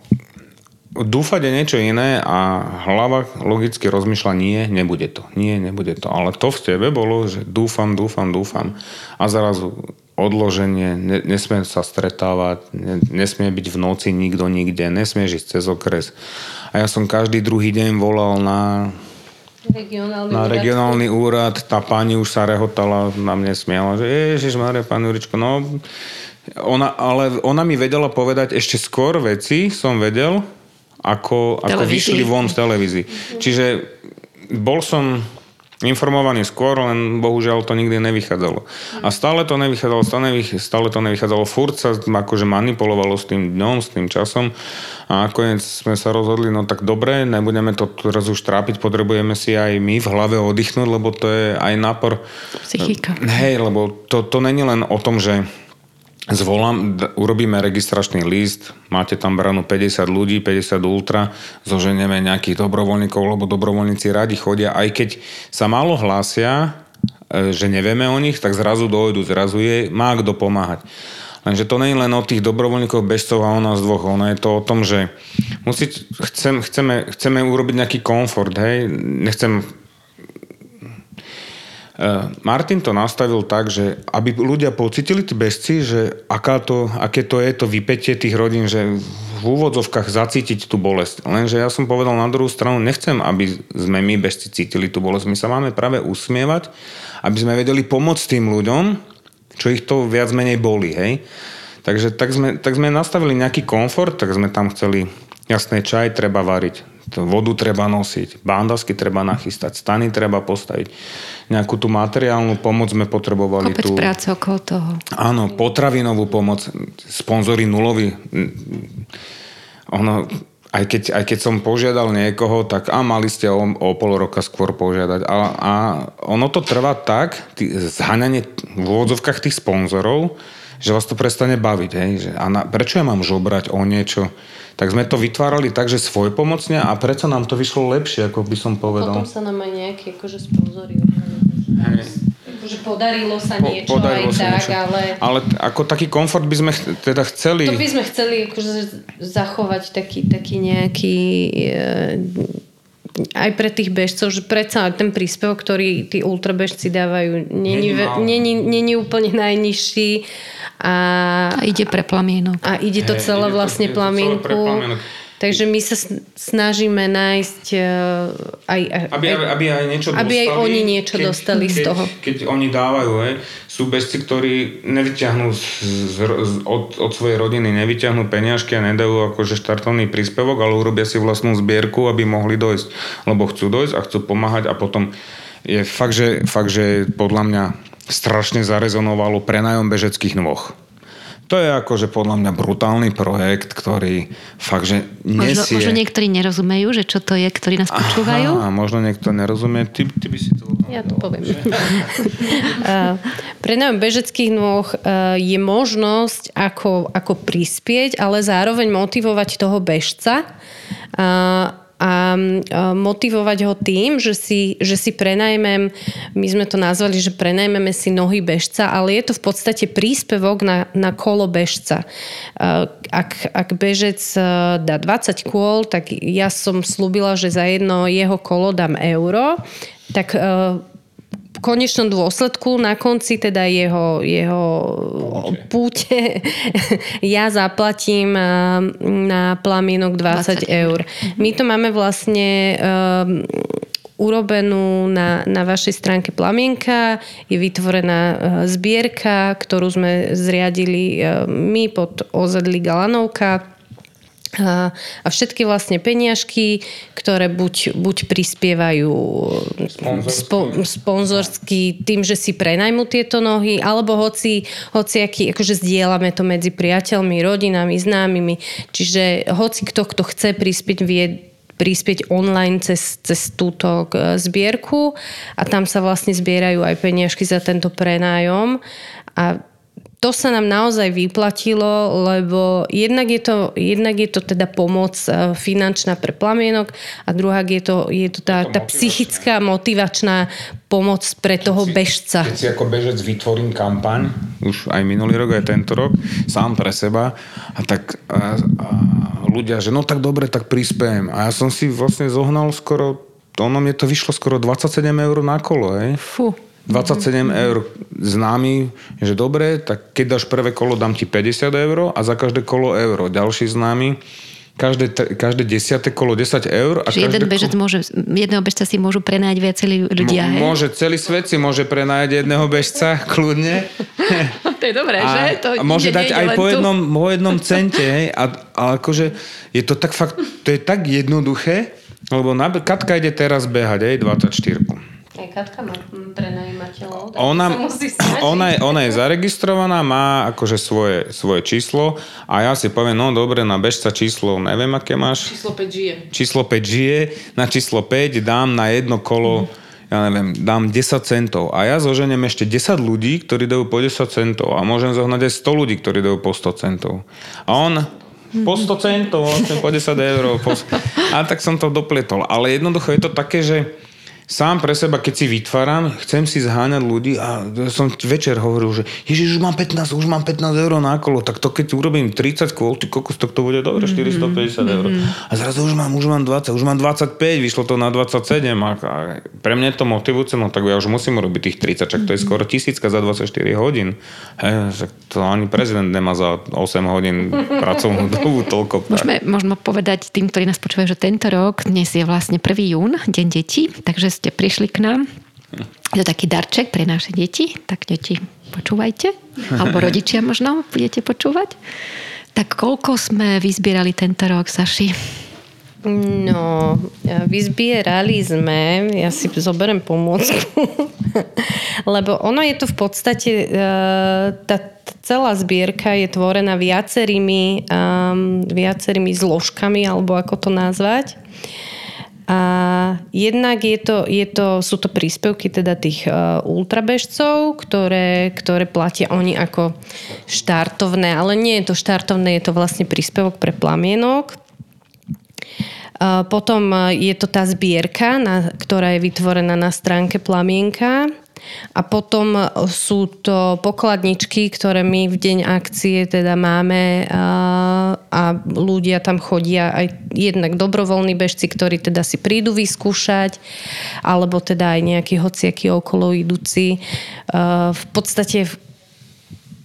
dúfať je niečo iné a hlava logicky rozmýšľa nie, nebude to, nie, nebude to. Ale to v tebe bolo, že dúfam, dúfam, dúfam a zrazu odloženie, nesmie sa stretávať, nesmie byť v noci nikto nikde, nesmie žiť cez okres. A ja som každý druhý deň volal na regionálny, na regionálny úrad. úrad. Tá pani už sa rehotala, na mne smiala, že ježiš Maria, pán Juričko, no ona, ale ona mi vedela povedať ešte skôr veci, som vedel, ako, ako vyšli von z televízii. Čiže bol som informovaný skôr, len bohužiaľ to nikdy nevychádzalo. A stále to nevychádzalo, stále to nevychádzalo. Furt sa akože manipulovalo s tým dňom, s tým časom a nakoniec sme sa rozhodli, no tak dobre, nebudeme to teraz už trápiť, potrebujeme si aj my v hlave oddychnúť, lebo to je aj nápor. Psychika. Hej, lebo to, to není len o tom, že zvolám, urobíme registračný list, máte tam branu 50 ľudí, 50 ultra, zoženieme nejakých dobrovoľníkov, lebo dobrovoľníci radi chodia, aj keď sa málo hlásia, e, že nevieme o nich, tak zrazu dojdu, zrazu je, má kto pomáhať. Lenže to nie je len o tých dobrovoľníkov, bežcov a o nás dvoch. Ono je to o tom, že musí, chcem, chceme, chceme urobiť nejaký komfort. Hej? Nechcem Martin to nastavil tak, že aby ľudia pocitili tí bezci, že aká to, aké to je to vypetie tých rodín, že v úvodzovkách zacítiť tú bolesť. Lenže ja som povedal na druhú stranu, nechcem, aby sme my bezci cítili tú bolesť. My sa máme práve usmievať, aby sme vedeli pomôcť tým ľuďom, čo ich to viac menej boli. Hej? Takže tak sme, tak sme nastavili nejaký komfort, tak sme tam chceli jasné čaj treba variť, vodu treba nosiť, bandasky treba nachystať, stany treba postaviť. Nejakú tú materiálnu pomoc sme potrebovali. Kopec tú... práce okolo toho. Áno, potravinovú pomoc, sponzory nulovi. Ono, aj keď, aj keď som požiadal niekoho, tak a mali ste o, o pol roka skôr požiadať. A, a ono to trvá tak, tý, zhaňanie v úvodzovkách tých sponzorov, že vás to prestane baviť. Hej? Že, a na, prečo ja mám žobrať o niečo? Tak sme to vytvárali tak, že svoj pomocne a prečo nám to vyšlo lepšie, ako by som povedal. Potom sa nám aj nejaké akože sponzory Akože podarilo sa po, niečo podarilo aj sa tak, niečo. ale... Ale t- ako taký komfort by sme ch- teda chceli... To by sme chceli akože zachovať taký, taký nejaký e, aj pre tých bežcov, že predsa ten príspevok, ktorý tí ultrabežci dávajú, není, Není málo. není, není úplne najnižší a, A ide pre plamienok. a ide to Hej, celé ide to- vlastne ide to celé pre plamienku. plamienok. Takže my sa sn- snažíme nájsť e, aj, aj, Aby, aby, aby aj niečo aby aj dostali, oni niečo dostali z keď, toho. Keď oni dávajú, hej, sú bežci, ktorí nevyťahnú z, z, z, od, od svojej rodiny, nevyťahnú peniažky a nedajú akože štartovný príspevok, ale urobia si vlastnú zbierku, aby mohli dojsť. Lebo chcú dojsť a chcú pomáhať a potom je fakt, že, fakt, že podľa mňa strašne zarezonovalo prenajom bežeckých nôh. To je akože podľa mňa brutálny projekt, ktorý fakt, že Možno, nesie... možno niektorí nerozumejú, že čo to je, ktorí nás počúvajú. Aha, možno niekto nerozumie. Ty, ty by si to... Ja to poviem. [LAUGHS] Eh, Pre nám bežeckých nôh eh, je možnosť, ako, ako prispieť, ale zároveň motivovať toho bežca a, motivovať ho tým, že si, že si prenajmem, my sme to nazvali, že prenajmeme si nohy bežca, ale je to v podstate príspevok na, na kolo bežca. Eh, Ak, ak bežec eh, dá 20 kôl, tak ja som slúbila, že za jedno jeho kolo dám euro, tak v konečnom dôsledku na konci teda jeho, jeho púte [LAUGHS] ja zaplatím na plamienok 20, 20 eur. My to máme vlastne um, urobenú na, na vašej stránke Plamienka. Je vytvorená eh, zbierka, ktorú sme zriadili eh, my pod OZ Liga Lanovka. A a všetky vlastne peniažky, ktoré buď, buď prispievajú spo, sponzorsky tým, že si prenajmú tieto nohy, alebo hoci, hoci aký, akože zdieľame to medzi priateľmi, rodinami, známymi. Čiže hoci kto, kto chce prispieť, vie prispieť online cez, cez túto zbierku. A tam sa vlastne zbierajú aj peniažky za tento prenájom a to sa nám naozaj vyplatilo, lebo jednak je to, jednak je to teda pomoc e, finančná pre plamienok a druhá je to, je to tá, tá psychická motivačná pomoc pre toho bežca. Keď si ako bežec vytvorím kampaň, už aj minulý rok, aj tento rok, sám pre seba, a tak a, a ľudia, že no tak dobre, tak prispiem. A ja som si vlastne zohnal skoro, ono mne to vyšlo skoro 27 eur na kolo, hej. Fú. 27 eur známy, že dobre, tak keď dáš prvé kolo, dám ti 50 eur a za každé kolo euro. Ďalší známy, každé, každé desiate kolo 10 eur. A Že jeden bežec kolo- môže, jedného bežca si môžu prenajať viacerí ľudia, hej? Môže, celý svet si môže prenajať jedného bežca, [LAUGHS] kľudne. [LAUGHS] To je dobré, A, že? To môže ide- dať nejde aj po jednom, po jednom cente, hej, a, a akože je to tak fakt, to je tak jednoduché, lebo na, Katka ide teraz behať, hej, 24. Aj Katka má prenajímateľov. Ona, ona, je, ona je zaregistrovaná, má akože svoje, svoje číslo a ja si poviem, no dobre, na bežca číslo, neviem, aké máš. Číslo 5 žije. Číslo 5 žije, na číslo 5 dám na jedno kolo, ja neviem, dám 10 centov a ja zoženiem ešte 10 ľudí, ktorí dajú po 10 centov a môžem zohnať aj 100 ľudí, ktorí dajú po 100 centov. A on po 100 centov, po 10 eur. Po... A tak som to dopletol. Ale jednoducho je to také, že sám pre seba, keď si vytváram, chcem si zháňať ľudí a som večer hovoril, že Ježiš, už mám 15, už mám 15 eur na kolo, tak to keď urobím 30 kôl, ty kokos, tak to bude dobre, 450 eur. A zrazu už mám, už mám 20, už mám 25, vyšlo to na 27 a, a pre mňa je to motivujúce, no tak ja už musím urobiť tých 30, čak to je skoro tisícka za 24 hodín. Hej, to ani prezident nemá za 8 hodín pracovnú [LAUGHS] dobu toľko. Môžeme možno povedať tým, ktorí nás počúvajú, že tento rok, dnes je vlastne 1. jún, Deň detí, takže ste prišli k nám. Je to taký darček pre naše deti, tak deti počúvajte, alebo [LAUGHS] rodičia možno budete počúvať. Tak koľko sme vyzbierali tento rok, Saši? No, vyzbierali sme, ja si zoberiem pomôcku, [LAUGHS] lebo ono je to v podstate, e, tá celá zbierka je tvorená viacerými, um, viacerými zložkami, alebo ako to nazvať. A jednak je to, je to, sú to príspevky teda tých uh, ultrabežcov, ktoré, ktoré platia oni ako štartovné, ale nie je to štartovné, je to vlastne príspevok pre plamienok potom e, je to tá zbierka, na, ktorá je vytvorená na stránke Plamienka. A potom e, sú to pokladničky, ktoré my v deň akcie teda máme a, a ľudia tam chodia aj jednak dobrovoľní bežci, ktorí teda si prídu vyskúšať, alebo teda aj nejakí hociakí okolo idúci. V podstate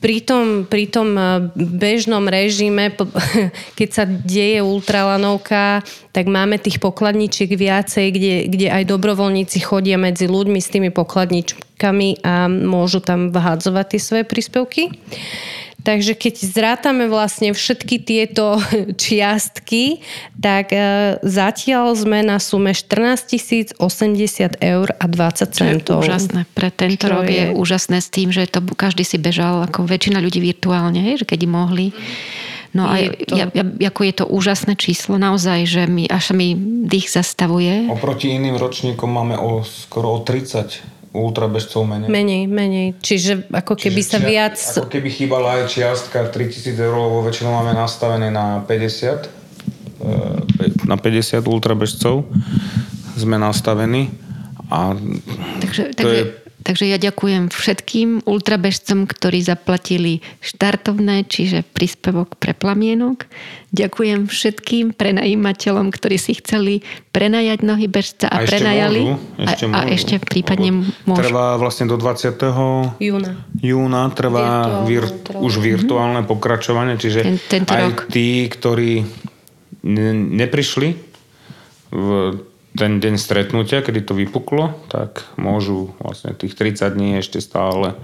pri tom, pri tom eh, bežnom režime, [LAUGHS] keď sa deje ultralanovka, tak máme tých pokladničiek viacej, kde, kde aj dobrovoľníci chodia medzi ľuďmi s tými pokladničkami a môžu tam vhádzovať tie svoje príspevky. Takže keď zrátame vlastne všetky tieto [LAUGHS] čiastky, tak e, zatiaľ sme na sume 14 080 eur a 20 centov. je úžasné. Pre tento rok je... je úžasné s tým, že to každý si bežal, ako väčšina ľudí virtuálne, hej, že keď mohli. No a to... ja, ja, ako je to úžasné číslo, naozaj, že mi, až mi dých zastavuje. Oproti iným ročníkom máme o, skoro o 30 ultrabežcov menej? Menej, menej. Čiže ako keby Čiže sa čia, viac... Ako keby chýbala aj čiastka 3000 eur, lebo väčšinou máme nastavené na 50 e, na 50 ultrabežcov sme nastavení a takže, to takže, je Takže ja ďakujem všetkým ultrabežcom, ktorí zaplatili štartovné, čiže príspevok pre plamienok. Ďakujem všetkým prenajímateľom, ktorí si chceli prenajať nohy bežca a, a prenajali. Môžu, ešte a, môžu. a ešte prípadne môžu. Trvá vlastne do 20. júna. Júna trvá vir, už virtuálne pokračovanie, čiže Ten, tento aj rok. tí, ktorí neprišli v ten deň stretnutia, kedy to vypuklo, tak môžu vlastne tých 30 dní ešte stále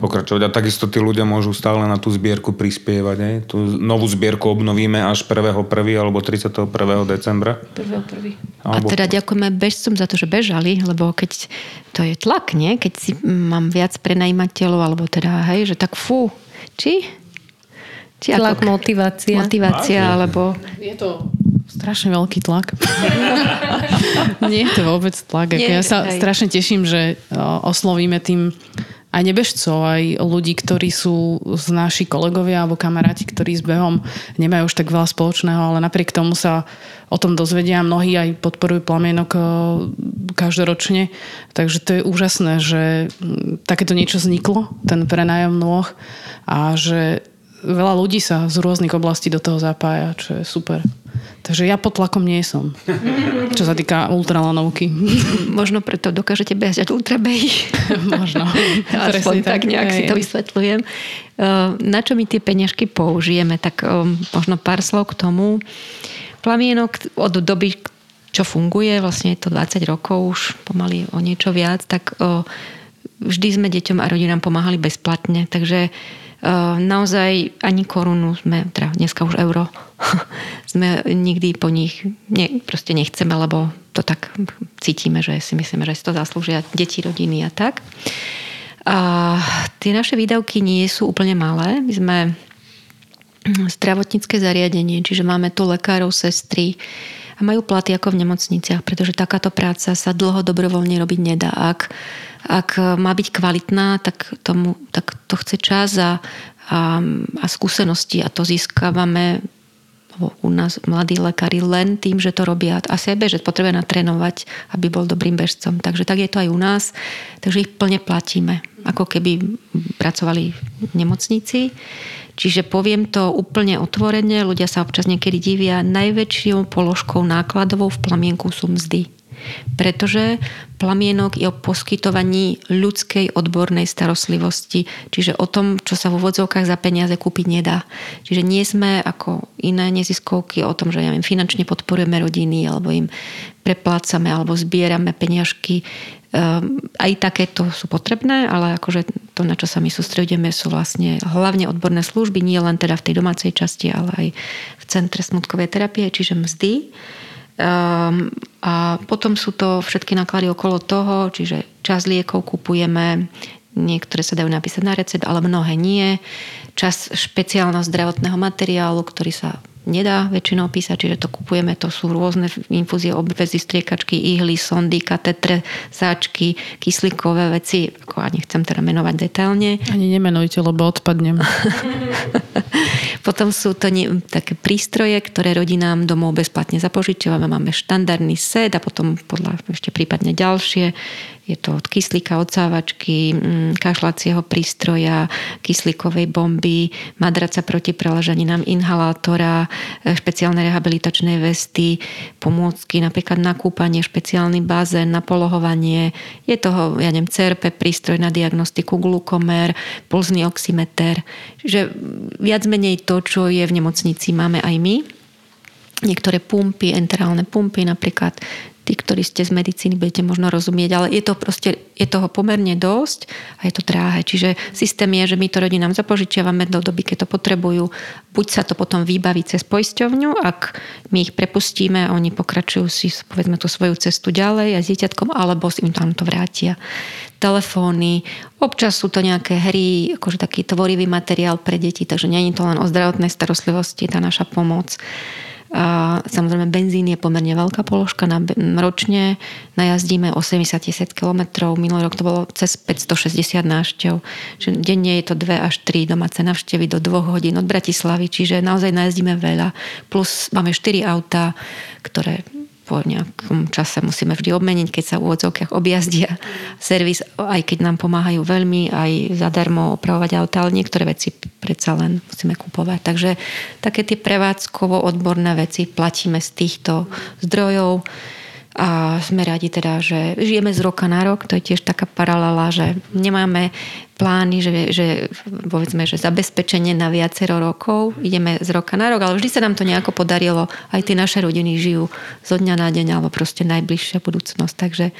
pokračovať. A takisto tí ľudia môžu stále na tú zbierku prispievať. Ne? Tú novú zbierku obnovíme až 1.1. alebo 31. decembra. 1.1. A teda ďakujeme bežcom za to, že bežali, lebo keď to je tlak, nie? Keď si mám viac prenajímateľov, alebo teda, hej, že tak fú, či? či tlak, ako, motivácia. Motivácia, alebo... Je to strašne veľký tlak. [LAUGHS] Nie je to vôbec tlak. Nie, ja sa aj. strašne teším, že oslovíme tým aj nebežcov, aj ľudí, ktorí sú z naši kolegovia alebo kamaráti, ktorí s behom nemajú už tak veľa spoločného, ale napriek tomu sa o tom dozvedia. Mnohí aj podporujú plamienok každoročne. Takže to je úžasné, že takéto niečo vzniklo, ten prenájom nôh a že veľa ľudí sa z rôznych oblastí do toho zapája, čo je super. Takže ja pod tlakom nie som, čo sa týka ultralanovky. [LAUGHS] Možno preto dokážete behať ultrabehy. [LAUGHS] Možno. [LAUGHS] Aspoň tak, tak nejak si to vysvetľujem. Uh, na čo my tie peňažky použijeme? Tak um, možno pár slov k tomu. Plamienok od doby, čo funguje, vlastne je to 20 rokov, už pomaly o niečo viac, tak uh, vždy sme deťom a rodinám pomáhali bezplatne. Takže naozaj ani korunu sme, teda dneska už euro, [LAUGHS] sme nikdy po nich ne, proste nechceme, lebo to tak cítime, že si myslíme, že si to zaslúžia deti, rodiny a tak. A tie naše výdavky nie sú úplne malé. My sme zdravotnícke zariadenie, čiže máme tu lekárov, sestry, a majú platy ako v nemocniciach, pretože takáto práca sa dlho dobrovoľne robiť nedá. Ak ak má byť kvalitná, tak, tomu, tak to chce čas a, a, a skúsenosti a to získavame u nás mladí lekári len tým, že to robia a sebe, že potrebuje natrénovať, aby bol dobrým bežcom. Takže tak je to aj u nás. Takže ich plne platíme, ako keby pracovali v nemocnici. Čiže poviem to úplne otvorene, ľudia sa občas niekedy divia, najväčšou položkou nákladovou v plamienku sú mzdy pretože plamienok je o poskytovaní ľudskej odbornej starostlivosti, čiže o tom, čo sa v úvodzovkách za peniaze kúpiť nedá. Čiže nie sme ako iné neziskovky o tom, že ja viem, finančne podporujeme rodiny alebo im preplácame alebo zbierame peniažky. Um, aj takéto sú potrebné, ale akože to, na čo sa my sústredíme, sú vlastne hlavne odborné služby, nie len teda v tej domácej časti, ale aj v centre smutkovej terapie, čiže mzdy. Um, a potom sú to všetky náklady okolo toho, čiže čas liekov kupujeme, niektoré sa dajú napísať na recept, ale mnohé nie. Čas špeciálneho zdravotného materiálu, ktorý sa nedá väčšinou písať, čiže to kupujeme, to sú rôzne infúzie, obvezy, striekačky, ihly, sondy, katetre, sáčky, kyslíkové veci, ako ja nechcem teda menovať detailne. Ani nemenujte, lebo odpadnem. [LAUGHS] Potom sú to nie, také prístroje, ktoré rodinám domov bezplatne zapožičiavame. Máme štandardný set a potom podľa ešte prípadne ďalšie. Je to od kyslíka, odsávačky, mm, kašľacieho prístroja, kyslíkovej bomby, madraca proti preležaninám, inhalátora, špeciálne rehabilitačné vesty, pomôcky napríklad na kúpanie, špeciálny bazén, na polohovanie. Je toho, ja neviem, CRP, prístroj na diagnostiku, glukomer, pulzný oximeter. Čiže viac menej to, čo je v nemocnici, máme aj my niektoré pumpy, enterálne pumpy napríklad, tí, ktorí ste z medicíny, budete možno rozumieť, ale je to proste, je toho pomerne dosť a je to dráhe. Čiže systém je, že my to rodinám zapožičiavame do doby, keď to potrebujú. Buď sa to potom vybaví cez poisťovňu, ak my ich prepustíme oni pokračujú si, povedzme, tú svoju cestu ďalej a s dieťatkom, alebo im tam to vrátia. Telefóny, občas sú to nejaké hry, akože taký tvorivý materiál pre deti, takže nie je to len o zdravotnej starostlivosti, tá naša pomoc. A samozrejme benzín je pomerne veľká položka na, ročne. Najazdíme 80 tisíc km. Minulý rok to bolo cez 560 návštev. Čiže denne je to 2 až 3 domáce návštevy do 2 hodín od Bratislavy. Čiže naozaj najazdíme veľa. Plus máme 4 auta, ktoré po nejakom čase musíme vždy obmeniť, keď sa v úvodzovkách objazdia servis, aj keď nám pomáhajú veľmi, aj zadarmo opravovať auta, ale niektoré veci predsa len musíme kupovať. Takže také tie prevádzkovo odborné veci platíme z týchto zdrojov a sme radi teda, že žijeme z roka na rok, to je tiež taká paralela, že nemáme plány, že, že povedzme, že zabezpečenie na viacero rokov, ideme z roka na rok, ale vždy sa nám to nejako podarilo, aj tie naše rodiny žijú zo dňa na deň, alebo proste najbližšia budúcnosť, takže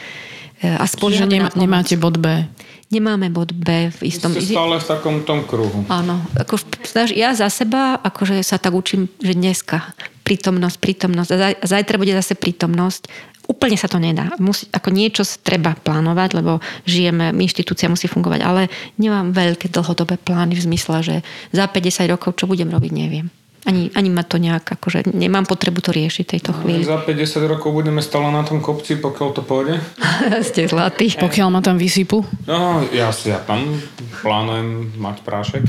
e, a Čiže nemá, nemáte bod B? Nemáme bod B v istom... Ste stále v takom tom kruhu. Áno. Ako, ja za seba, akože sa tak učím, že dneska prítomnosť, prítomnosť. A zajtra bude zase prítomnosť úplne sa to nedá. Musí, ako niečo treba plánovať, lebo žijeme, inštitúcia musí fungovať, ale nemám veľké dlhodobé plány v zmysle, že za 50 rokov čo budem robiť, neviem. Ani, ani ma to nejak, akože nemám potrebu to riešiť tejto no, chvíli. Za 50 rokov budeme stále na tom kopci, pokiaľ to pôjde. [LAUGHS] Ste zlatí. Pokiaľ ma tam vysypu. No, ja si ja tam plánujem mať prášek.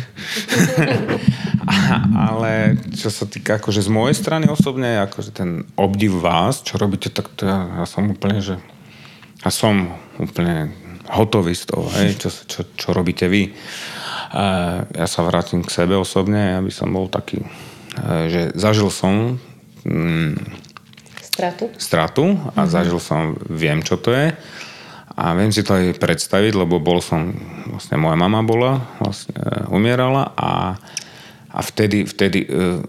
[LAUGHS] Ale čo sa týka akože z mojej strany osobne, akože ten obdiv vás, čo robíte, tak to ja, ja som úplne, že ja som úplne hotový z toho, hej, čo, čo, čo robíte vy. Ja sa vrátim k sebe osobne, aby som bol taký Eh, že zažil som mm, stratu, stratu a mm-hmm. zažil som, viem čo to je. A viem si to aj predstaviť, lebo bol som, vlastne moja mama bola, vlastne eh, umierala a, a vtedy, vtedy uh,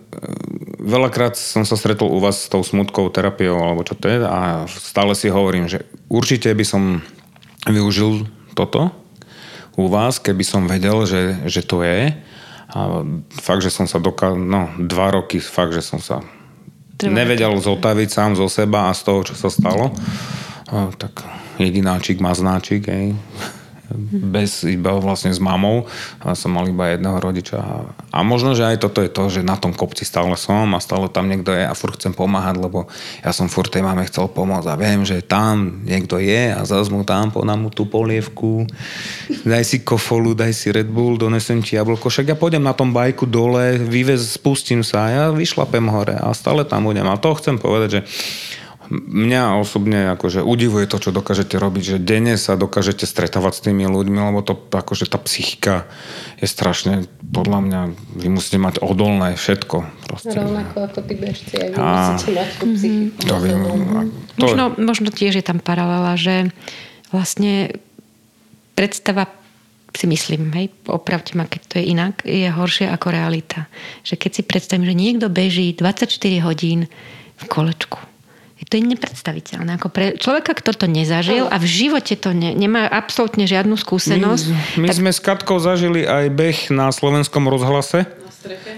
veľakrát som sa stretol u vás s tou smutkou terapiou alebo čo to je a stále si hovorím, že určite by som využil toto u vás, keby som vedel, že, že to je a fakt, že som sa dokázal, no dva roky, fakt, že som sa Treba nevedel zotaviť sám zo seba a z toho, čo sa stalo. A, tak jedináčik, maznáčik, hej bez iba vlastne s mamou. A som mal iba jedného rodiča. A možno, že aj toto je to, že na tom kopci stále som a stále tam niekto je a furt chcem pomáhať, lebo ja som furt tej mame chcel pomôcť a viem, že tam niekto je a zase mu tam podám mu tú polievku. Daj si kofolu, daj si Red Bull donesem ti jablko, však ja pôjdem na tom bajku dole, vyvez, spustím sa. A ja vyšlapem hore a stále tam budem. A to chcem povedať, že Mňa osobne akože udivuje to, čo dokážete robiť, že denne sa dokážete stretávať s tými ľuďmi, lebo to akože tá psychika je strašne, podľa mňa, vy musíte mať odolné všetko. Proste. Rovnako ako tí bežci, aj vy a... musíte mať tú psychiku. To viem, to... Možno, možno tiež je tam paralela, že vlastne predstava si myslím, hej, opravte ma, keď to je inak, je horšia ako realita. Že keď si predstavím, že niekto beží 24 hodín v kolečku, to je nepredstaviteľné. Ako pre človeka, kto to nezažil a v živote to ne, nemá absolútne žiadnu skúsenosť. My, my tak... sme s Katkou zažili aj beh na slovenskom rozhlase.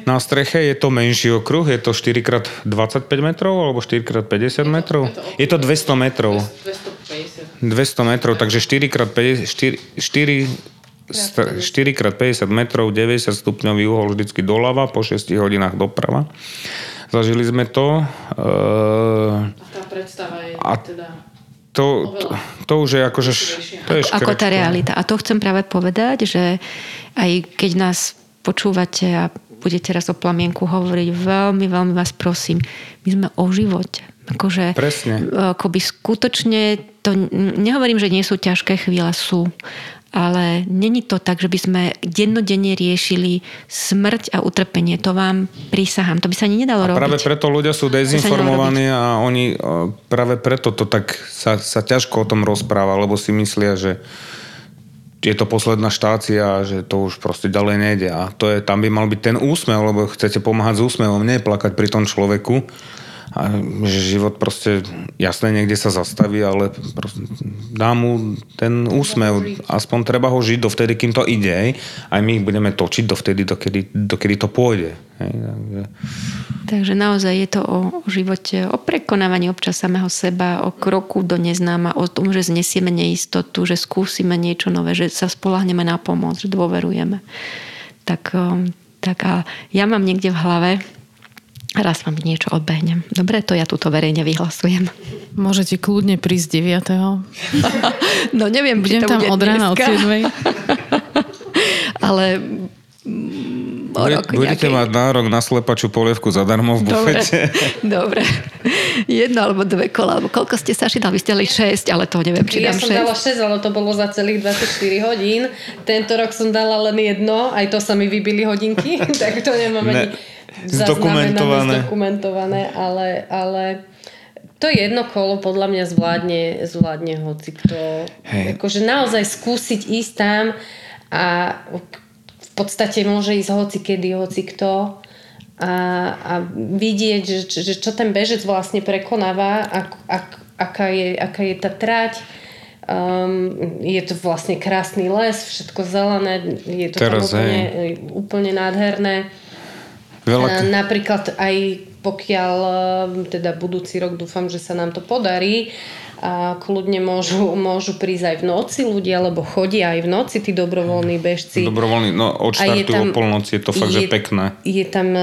Na streche je to menší okruh, je to 4x25 metrov alebo 4x50 metrov? Je to 200 metrov. 250. 200 metrov, takže 4x50, 4, 4, 4x50 metrov, 90 stupňový uhol vždycky doľava, po 6 hodinách doprava. Zažili sme to. Uh, a tá predstava je a teda... To, to, to už je akože... To je ako, ako tá realita. A to chcem práve povedať, že aj keď nás počúvate a budete raz o plamienku hovoriť, veľmi, veľmi vás prosím, my sme o živote. Akože, Presne. Akoby skutočne, to, nehovorím, že nie sú ťažké chvíle, sú, ale není to tak, že by sme dennodenne riešili smrť a utrpenie. To vám prísahám. To by sa ani nedalo a robiť. práve preto ľudia sú dezinformovaní a oni práve preto to tak sa, sa ťažko o tom rozpráva, lebo si myslia, že je to posledná štácia, že to už proste ďalej nejde. A to je, tam by mal byť ten úsmev, lebo chcete pomáhať s úsmevom, nie plakať pri tom človeku a že život proste jasne niekde sa zastaví, ale dá mu ten úsmev. Aspoň treba ho žiť dovtedy, kým to ide. Aj my ich budeme točiť dovtedy, dokedy, dokedy to pôjde. Hej, takže... takže naozaj je to o, o živote, o prekonávaní občas samého seba, o kroku do neznáma, o tom, že znesieme neistotu, že skúsime niečo nové, že sa spolahneme na pomoc, že dôverujeme. Tak, tak a ja mám niekde v hlave raz vám niečo odbehnem. Dobre, to ja tuto verejne vyhlasujem. Môžete kľudne prísť 9. [LAUGHS] no neviem, Budem tam od rána od 7. [LAUGHS] Ale o rok Budete nejakej... mať nárok na slepačú polievku zadarmo v bufete. Dobre, [LAUGHS] dobre. Jedno alebo dve kola, alebo koľko ste sa dali? Vy ste dali 6, ale to neviem, či ja dám 6. Ja som dala 6, ale to bolo za celých 24 hodín. Tento rok som dala len jedno, aj to sa mi vybili hodinky, [LAUGHS] tak to nemám ne. ani zdokumentované. zdokumentované, ale, ale to jedno kolo podľa mňa zvládne, zvládne hoci kto. Hey. Akože naozaj skúsiť ísť tam a podstate môže ísť hoci kedy, hoci kto a, a vidieť, že, že čo ten bežec vlastne prekonáva, ak, ak, aká, je, aká je tá trať. Um, je to vlastne krásny les, všetko zelené, je to Teraz, tam úplne, úplne nádherné. Veľa... Napríklad aj pokiaľ teda budúci rok dúfam, že sa nám to podarí, a kľudne môžu, môžu prísť aj v noci ľudia, lebo chodia aj v noci tí dobrovoľní bežci. Dobrovoľní, no od štartu tam, o polnoci je to fakt, je, že pekné. Je tam e,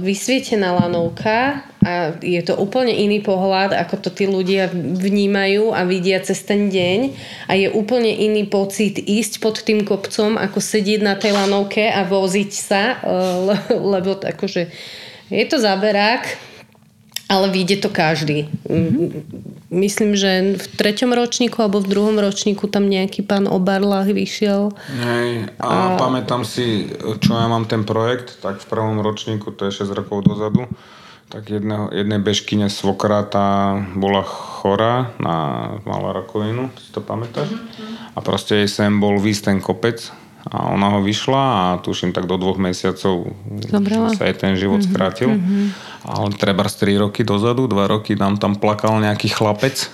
vysvietená lanovka a je to úplne iný pohľad, ako to tí ľudia vnímajú a vidia cez ten deň a je úplne iný pocit ísť pod tým kopcom, ako sedieť na tej lanovke a voziť sa, [LAUGHS] e, lebo akože je to záberák, ale vyjde to každý. Mm-hmm. Myslím, že v treťom ročníku alebo v druhom ročníku tam nejaký pán Obarlach vyšiel. Hej, a, a pamätám si, čo ja mám ten projekt, tak v prvom ročníku, to je 6 rokov dozadu, tak jedného, jednej bežkyne svokra tá bola chorá, na, mala rakovinu, si to pamätáš? Mm-hmm. A proste jej sem bol výsť ten kopec a ona ho vyšla a tuším tak do dvoch mesiacov Zobrala. sa jej ten život mm-hmm. skrátil. Mm-hmm. Ale treba z 3 roky dozadu, 2 roky nám tam plakal nejaký chlapec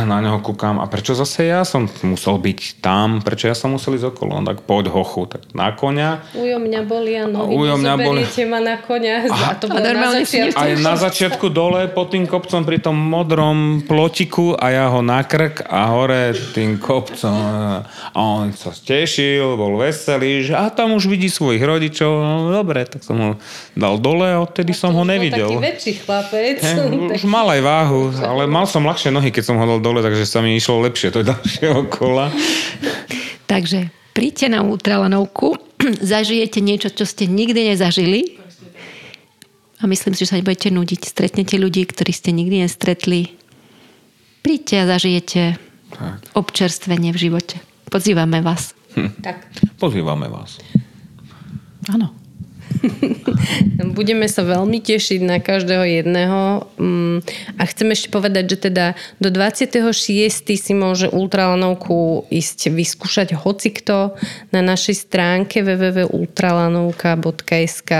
na neho kúkam, a prečo zase ja som musel byť tam, prečo ja som musel ísť okolo, no tak poď hochu, tak na konia. Ujo mňa boli a nohy, ujo mňa boli. ma na konia a, a to bolo na začiatku. Aj na začiatku dole pod tým kopcom pri tom modrom plotiku a ja ho na krk a hore tým kopcom a on sa tešil, bol veselý, že a tam už vidí svojich rodičov, no dobre, tak som ho dal dole a odtedy a som ho nevidel. taký väčší chlapec. He, [LAUGHS] už mal aj váhu, ale mal som ľahšie nohy, keď som ho dal dole, takže sa mi išlo lepšie to ďalšieho kola. Takže príďte na ultralanovku, [CLEARS THROAT] zažijete niečo, čo ste nikdy nezažili a myslím si, že sa nebudete nudiť. Stretnete ľudí, ktorí ste nikdy nestretli. Príďte a zažijete tak. občerstvenie v živote. Pozývame vás. Hm. Tak. Pozývame vás. Áno. [LAUGHS] Budeme sa veľmi tešiť na každého jedného mm, a chcem ešte povedať, že teda do 26. si môže ultralanovku ísť vyskúšať hocikto na našej stránke www.ultralanovka.sk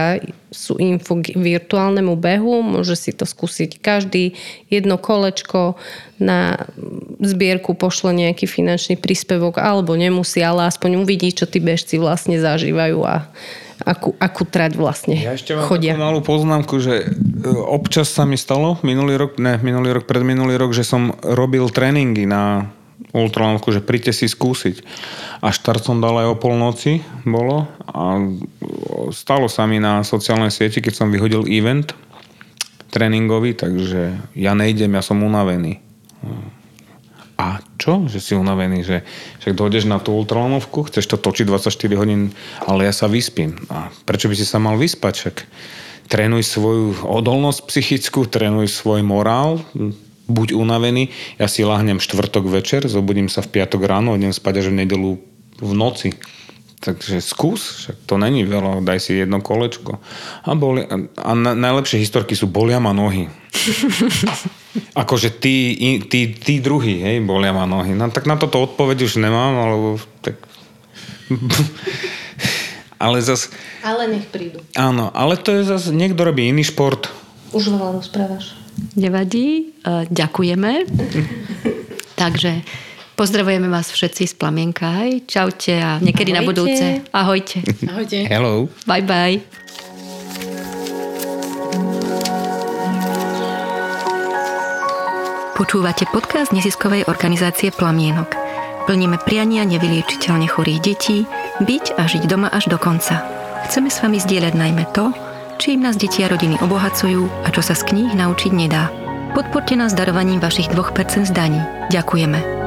sú info k virtuálnemu behu, môže si to skúsiť každý. Jedno kolečko na zbierku pošle nejaký finančný príspevok alebo nemusí, ale aspoň uvidí, čo tí bežci vlastne zažívajú a akú, akú trať vlastne ja ešte mám chodia. malú poznámku, že e, občas sa mi stalo minulý rok, ne, minulý rok, predminulý rok, že som robil tréningy na ultralanovku, že príďte si skúsiť. A štart som dal aj o polnoci, bolo. A stalo sa mi na sociálnej sieti, keď som vyhodil event tréningový, takže ja nejdem, ja som unavený. A čo? Že si unavený, že však dojdeš na tú ultralanovku, chceš to točiť 24 hodín, ale ja sa vyspím. A prečo by si sa mal vyspať? Však trénuj svoju odolnosť psychickú, trénuj svoj morál, buď unavený, ja si lahnem štvrtok večer, zobudím sa v piatok ráno, idem spať až v nedelu v noci. Takže skús, však to není veľa, daj si jedno kolečko. A, boli, a na, najlepšie historky sú bolia ma nohy. [LAUGHS] akože tí, tí, tí druhí, hej, bolia ma nohy. No, tak na toto odpoveď už nemám, alebo tak... [LAUGHS] ale zas... Ale nech prídu. Áno, ale to je zase, niekto robí iný šport. Už veľa rozprávaš. Nevadí, e, ďakujeme. Takže [LAUGHS] pozdravujeme vás všetci z Plamienka. Aj. Čaute a niekedy Ahojte. na budúce. Ahojte. Ahojte. Hello. Bye bye. Počúvate podcast neziskovej organizácie Plamienok. Plníme priania nevyliečiteľne chorých detí, byť a žiť doma až do konca. Chceme s vami zdieľať najmä to, čím nás deti a rodiny obohacujú a čo sa z kníh naučiť nedá. Podporte nás darovaním vašich 2% zdaní. Ďakujeme.